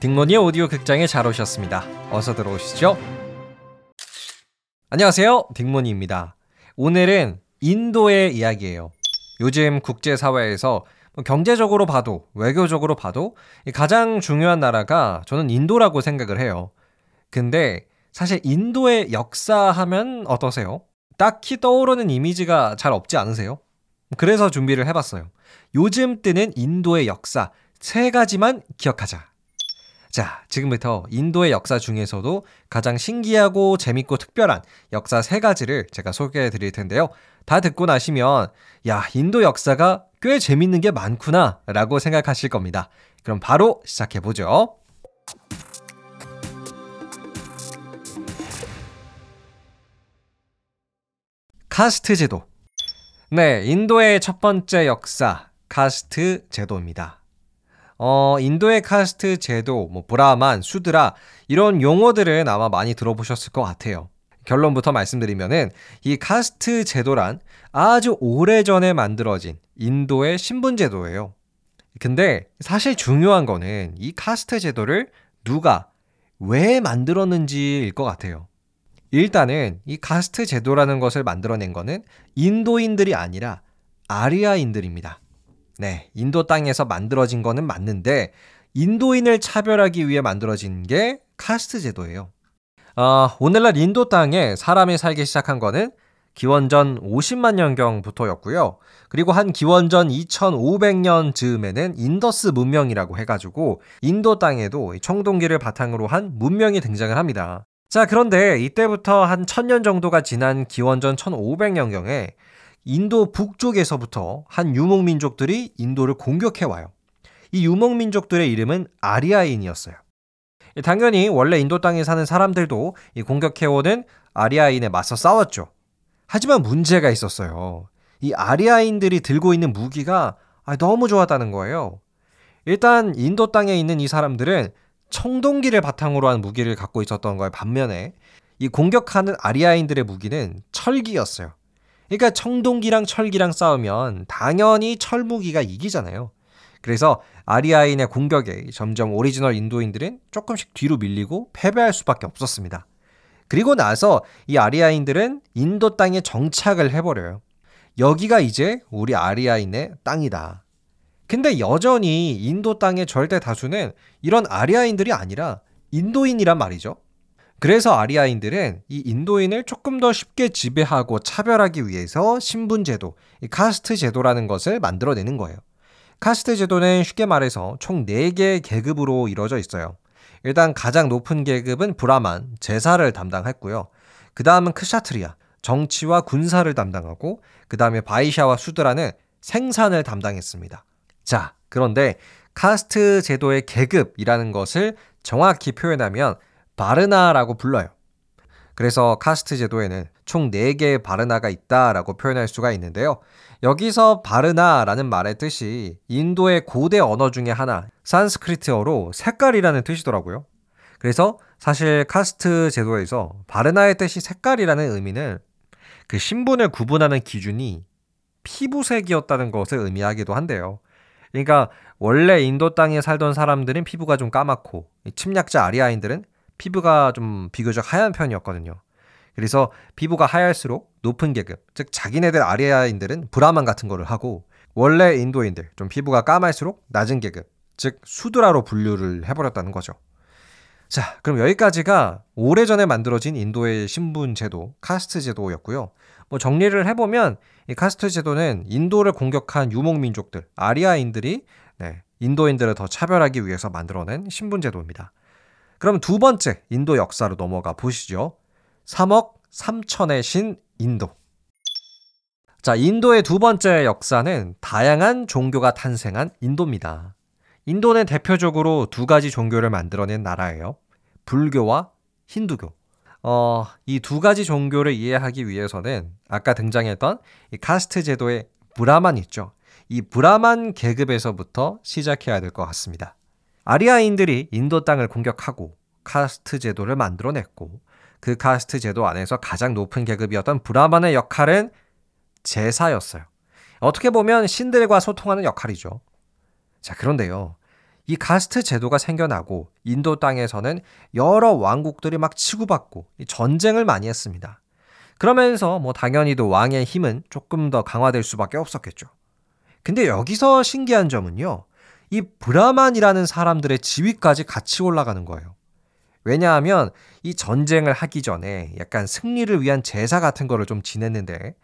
딩모니의 오디오 극장에 잘 오셨습니다. 어서 들어오시죠. 안녕하세요. 딩모니입니다. 오늘은 인도의 이야기예요. 요즘 국제사회에서 뭐 경제적으로 봐도 외교적으로 봐도 가장 중요한 나라가 저는 인도라고 생각을 해요. 근데 사실 인도의 역사 하면 어떠세요? 딱히 떠오르는 이미지가 잘 없지 않으세요? 그래서 준비를 해봤어요. 요즘 뜨는 인도의 역사 세 가지만 기억하자. 자, 지금부터 인도의 역사 중에서도 가장 신기하고 재밌고 특별한 역사 세 가지를 제가 소개해 드릴 텐데요. 다 듣고 나시면, 야, 인도 역사가 꽤 재밌는 게 많구나, 라고 생각하실 겁니다. 그럼 바로 시작해 보죠. 카스트 제도. 네, 인도의 첫 번째 역사, 카스트 제도입니다. 어, 인도의 카스트 제도, 뭐, 브라만, 수드라, 이런 용어들은 아마 많이 들어보셨을 것 같아요. 결론부터 말씀드리면은, 이 카스트 제도란 아주 오래 전에 만들어진 인도의 신분 제도예요. 근데 사실 중요한 거는 이 카스트 제도를 누가 왜 만들었는지일 것 같아요. 일단은 이 카스트 제도라는 것을 만들어낸 거는 인도인들이 아니라 아리아인들입니다. 네, 인도 땅에서 만들어진 거는 맞는데 인도인을 차별하기 위해 만들어진 게 카스트 제도예요. 어, 오늘날 인도 땅에 사람이 살기 시작한 거는 기원전 50만 년경부터였고요. 그리고 한 기원전 2500년 즈음에는 인더스 문명이라고 해가지고 인도 땅에도 청동기를 바탕으로 한 문명이 등장을 합니다. 자, 그런데 이때부터 한 1000년 정도가 지난 기원전 1500년경에 인도 북쪽에서부터 한 유목민족들이 인도를 공격해와요. 이 유목민족들의 이름은 아리아인이었어요. 당연히 원래 인도 땅에 사는 사람들도 이 공격해오는 아리아인에 맞서 싸웠죠. 하지만 문제가 있었어요. 이 아리아인들이 들고 있는 무기가 너무 좋았다는 거예요. 일단 인도 땅에 있는 이 사람들은 청동기를 바탕으로 한 무기를 갖고 있었던 거에 반면에 이 공격하는 아리아인들의 무기는 철기였어요. 그러니까 청동기랑 철기랑 싸우면 당연히 철무기가 이기잖아요. 그래서 아리아인의 공격에 점점 오리지널 인도인들은 조금씩 뒤로 밀리고 패배할 수밖에 없었습니다. 그리고 나서 이 아리아인들은 인도 땅에 정착을 해버려요. 여기가 이제 우리 아리아인의 땅이다. 근데 여전히 인도 땅의 절대 다수는 이런 아리아인들이 아니라 인도인이란 말이죠. 그래서 아리아인들은 이 인도인을 조금 더 쉽게 지배하고 차별하기 위해서 신분제도, 카스트 제도라는 것을 만들어내는 거예요. 카스트 제도는 쉽게 말해서 총 4개의 계급으로 이루어져 있어요. 일단 가장 높은 계급은 브라만, 제사를 담당했고요. 그 다음은 크샤트리아, 정치와 군사를 담당하고, 그 다음에 바이샤와 수드라는 생산을 담당했습니다. 자, 그런데 카스트 제도의 계급이라는 것을 정확히 표현하면 바르나라고 불러요. 그래서 카스트 제도에는 총 4개의 바르나가 있다라고 표현할 수가 있는데요. 여기서 바르나라는 말의 뜻이 인도의 고대 언어 중에 하나, 산스크리트어로 색깔이라는 뜻이더라고요. 그래서 사실 카스트 제도에서 바르나의 뜻이 색깔이라는 의미는 그 신분을 구분하는 기준이 피부색이었다는 것을 의미하기도 한데요. 그러니까 원래 인도 땅에 살던 사람들은 피부가 좀 까맣고 침략자 아리아인들은 피부가 좀 비교적 하얀 편이었거든요. 그래서 피부가 하얄수록 높은 계급, 즉 자기네들 아리아인들은 브라만 같은 거를 하고 원래 인도인들 좀 피부가 까말수록 낮은 계급, 즉 수드라로 분류를 해버렸다는 거죠. 자, 그럼 여기까지가 오래전에 만들어진 인도의 신분 제도, 카스트 제도였고요. 뭐 정리를 해보면 이 카스트 제도는 인도를 공격한 유목 민족들, 아리아인들이 네, 인도인들을 더 차별하기 위해서 만들어낸 신분 제도입니다. 그럼 두 번째 인도 역사로 넘어가 보시죠. 3억 3천의 신 인도. 자, 인도의 두 번째 역사는 다양한 종교가 탄생한 인도입니다. 인도는 대표적으로 두 가지 종교를 만들어낸 나라예요. 불교와 힌두교. 어, 이 두 가지 종교를 이해하기 위해서는 아까 등장했던 이 카스트 제도의 브라만 있죠. 이 브라만 계급에서부터 시작해야 될 것 같습니다. 아리아인들이 인도 땅을 공격하고 카스트 제도를 만들어냈고 그 카스트 제도 안에서 가장 높은 계급이었던 브라만의 역할은 제사였어요. 어떻게 보면 신들과 소통하는 역할이죠. 자, 그런데요. 이 가스트 제도가 생겨나고 인도 땅에서는 여러 왕국들이 막 치고받고 전쟁을 많이 했습니다. 그러면서 뭐 당연히도 왕의 힘은 조금 더 강화될 수밖에 없었겠죠. 근데 여기서 신기한 점은요. 이 브라만이라는 사람들의 지위까지 같이 올라가는 거예요. 왜냐하면 이 전쟁을 하기 전에 약간 승리를 위한 제사 같은 거를 좀 지냈는데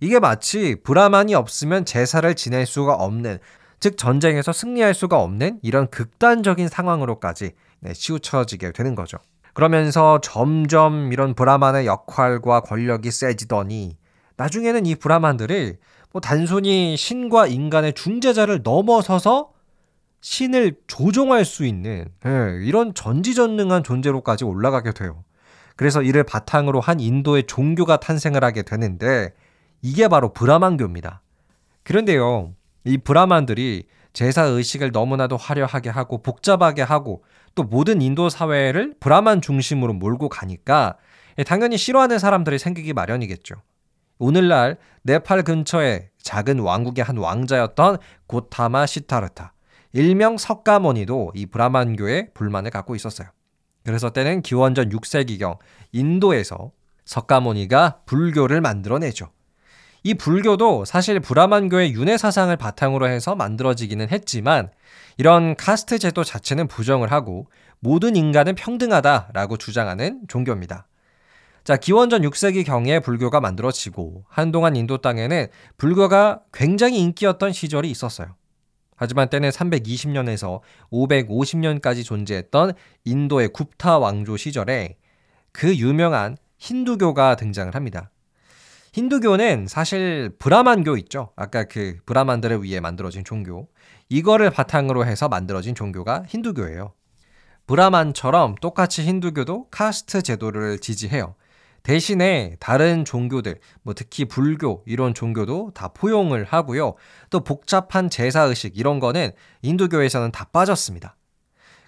이게 마치 브라만이 없으면 제사를 지낼 수가 없는 즉 전쟁에서 승리할 수가 없는 이런 극단적인 상황으로까지 네, 치우쳐지게 되는 거죠. 그러면서 점점 이런 브라만의 역할과 권력이 세지더니 나중에는 이 브라만들을 뭐 단순히 신과 인간의 중재자를 넘어서서 신을 조종할 수 있는 예, 이런 전지전능한 존재로까지 올라가게 돼요. 그래서 이를 바탕으로 한 인도의 종교가 탄생을 하게 되는데 이게 바로 브라만교입니다. 그런데요, 이 브라만들이 제사 의식을 너무나도 화려하게 하고 복잡하게 하고 또 모든 인도 사회를 브라만 중심으로 몰고 가니까 당연히 싫어하는 사람들이 생기기 마련이겠죠. 오늘날 네팔 근처에 작은 왕국의 한 왕자였던 고타마 시타르타. 일명 석가모니도 이 브라만교에 불만을 갖고 있었어요. 그래서 때는 기원전 6세기경 인도에서 석가모니가 불교를 만들어내죠. 이 불교도 사실 브라만교의 윤회 사상을 바탕으로 해서 만들어지기는 했지만 이런 카스트 제도 자체는 부정을 하고 모든 인간은 평등하다라고 주장하는 종교입니다. 자, 기원전 6세기 경에 불교가 만들어지고 한동안 인도 땅에는 불교가 굉장히 인기였던 시절이 있었어요. 하지만 때는 320년에서 550년까지 존재했던 인도의 굽타 왕조 시절에 그 유명한 힌두교가 등장을 합니다. 힌두교는 사실 브라만교 있죠. 아까 그 브라만들을 위해 만들어진 종교. 이거를 바탕으로 해서 만들어진 종교가 힌두교예요. 브라만처럼 똑같이 힌두교도 카스트 제도를 지지해요. 대신에 다른 종교들, 뭐 특히 불교 이런 종교도 다 포용을 하고요. 또 복잡한 제사 의식 이런 거는 인도교에서는 다 빠졌습니다.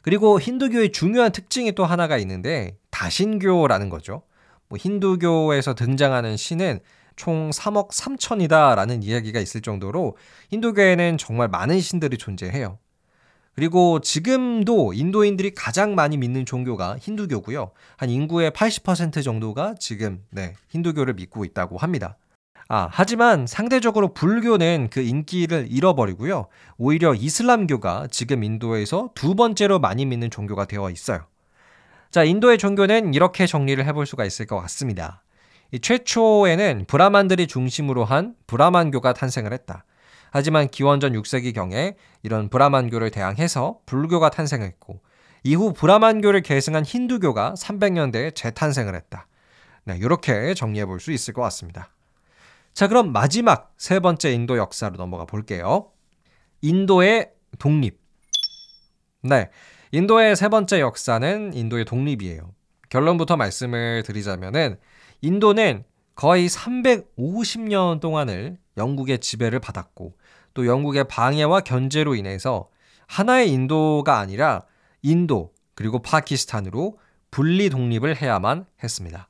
그리고 힌두교의 중요한 특징이 또 하나가 있는데 다신교라는 거죠. 뭐 힌두교에서 등장하는 신은 총 3억 3천이다라는 이야기가 있을 정도로 힌두교에는 정말 많은 신들이 존재해요. 그리고 지금도 인도인들이 가장 많이 믿는 종교가 힌두교고요. 한 인구의 80% 정도가 지금 네, 힌두교를 믿고 있다고 합니다. 아, 하지만 상대적으로 불교는 그 인기를 잃어버리고요. 오히려 이슬람교가 지금 인도에서 두 번째로 많이 믿는 종교가 되어 있어요. 자, 인도의 종교는 이렇게 정리를 해볼 수가 있을 것 같습니다. 최초에는 브라만들이 중심으로 한 브라만교가 탄생을 했다. 하지만 기원전 6세기경에 이런 브라만교를 대항해서 불교가 탄생했고 이후 브라만교를 계승한 힌두교가 300년대에 재탄생을 했다. 네, 이렇게 정리해 볼 수 있을 것 같습니다. 자, 그럼 마지막 세 번째 인도 역사로 넘어가 볼게요. 인도의 독립. 네. 인도의 세 번째 역사는 인도의 독립이에요. 결론부터 말씀을 드리자면은 인도는 거의 350년 동안을 영국의 지배를 받았고 또 영국의 방해와 견제로 인해서 하나의 인도가 아니라 인도 그리고 파키스탄으로 분리 독립을 해야만 했습니다.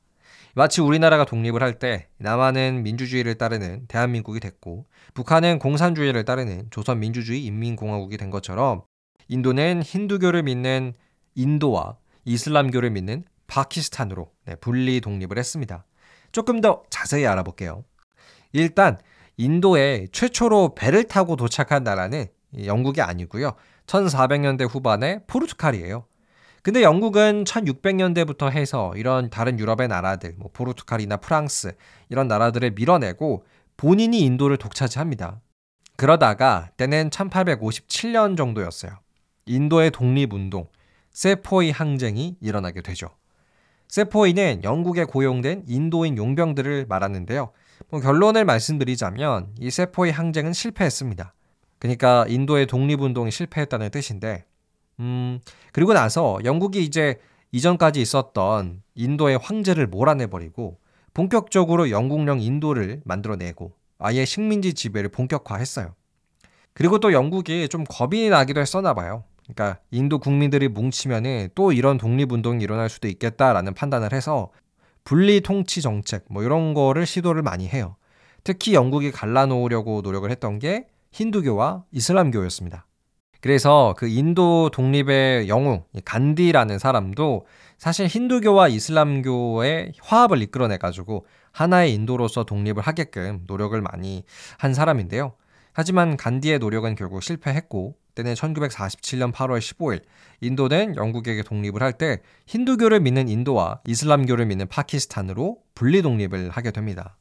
마치 우리나라가 독립을 할 때 남한은 민주주의를 따르는 대한민국이 됐고 북한은 공산주의를 따르는 조선민주주의 인민공화국이 된 것처럼 인도는 힌두교를 믿는 인도와 이슬람교를 믿는 파키스탄으로 네, 분리 독립을 했습니다. 조금 더 자세히 알아볼게요. 일단 인도에 최초로 배를 타고 도착한 나라는 영국이 아니고요. 1400년대 후반에 포르투갈이에요. 근데 영국은 1600년대부터 해서 이런 다른 유럽의 나라들, 뭐 포르투갈이나 프랑스 이런 나라들을 밀어내고 본인이 인도를 독차지합니다. 그러다가 때는 1857년 정도였어요. 인도의 독립운동, 세포이 항쟁이 일어나게 되죠. 세포이는 영국에 고용된 인도인 용병들을 말하는데요. 뭐 결론을 말씀드리자면 이 세포의 항쟁은 실패했습니다. 그러니까 인도의 독립운동이 실패했다는 뜻인데, 음, 그리고 나서 영국이 이제 이전까지 있었던 인도의 황제를 몰아내버리고 본격적으로 영국령 인도를 만들어내고 아예 식민지 지배를 본격화했어요. 그리고 또 영국이 좀 겁이 나기도 했었나 봐요. 그러니까 인도 국민들이 뭉치면은 또 이런 독립운동이 일어날 수도 있겠다라는 판단을 해서 분리 통치 정책 뭐 이런 거를 시도를 많이 해요. 특히 영국이 갈라놓으려고 노력을 했던 게 힌두교와 이슬람교였습니다. 그래서 그 인도 독립의 영웅 간디라는 사람도 사실 힌두교와 이슬람교의 화합을 이끌어내 가지고 하나의 인도로서 독립을 하게끔 노력을 많이 한 사람인데요. 하지만 간디의 노력은 결국 실패했고 때는 1947년 8월 15일 인도는 영국에게 독립을 할 때 힌두교를 믿는 인도와 이슬람교를 믿는 파키스탄으로 분리 독립을 하게 됩니다.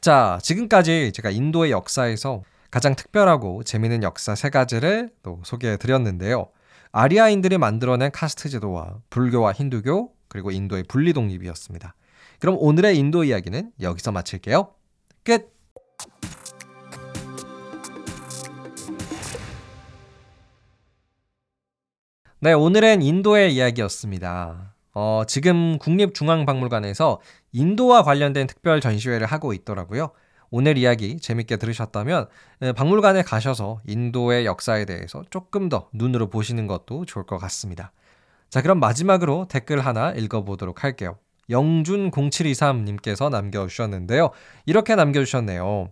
자, 지금까지 제가 인도의 역사에서 가장 특별하고 재미있는 역사 세 가지를 또 소개해 드렸는데요. 아리아인들이 만들어낸 카스트 제도와 불교와 힌두교 그리고 인도의 분리 독립이었습니다. 그럼 오늘의 인도 이야기는 여기서 마칠게요. 끝! 네, 오늘은 인도의 이야기였습니다. 어, 지금 국립중앙박물관에서 인도와 관련된 특별 전시회를 하고 있더라고요. 오늘 이야기 재밌게 들으셨다면 박물관에 가셔서 인도의 역사에 대해서 조금 더 눈으로 보시는 것도 좋을 것 같습니다. 자, 그럼 마지막으로 댓글 하나 읽어보도록 할게요. 영준0723님께서 남겨주셨는데요. 이렇게 남겨주셨네요.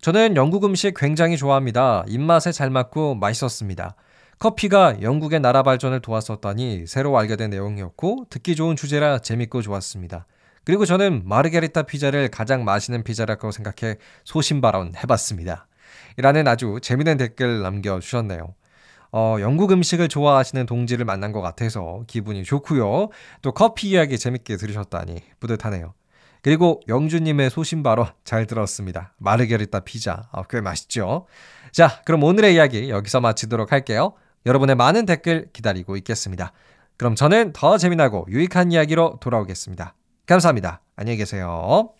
저는 영국 음식 굉장히 좋아합니다. 입맛에 잘 맞고 맛있었습니다. 커피가 영국의 나라 발전을 도왔었다니 새로 알게 된 내용이었고 듣기 좋은 주제라 재밌고 좋았습니다. 그리고 저는 마르게리타 피자를 가장 맛있는 피자라고 생각해 소신 발언 해봤습니다. 이라는 아주 재미있는 댓글 남겨주셨네요. 어, 영국 음식을 좋아하시는 동지를 만난 것 같아서 기분이 좋고요. 또 커피 이야기 재밌게 들으셨다니 뿌듯하네요. 그리고 영주님의 소신 발언 잘 들었습니다. 마르게리타 피자 어, 꽤 맛있죠. 자, 그럼 오늘의 이야기 여기서 마치도록 할게요. 여러분의 많은 댓글 기다리고 있겠습니다. 그럼 저는 더 재미나고 유익한 이야기로 돌아오겠습니다. 감사합니다. 안녕히 계세요.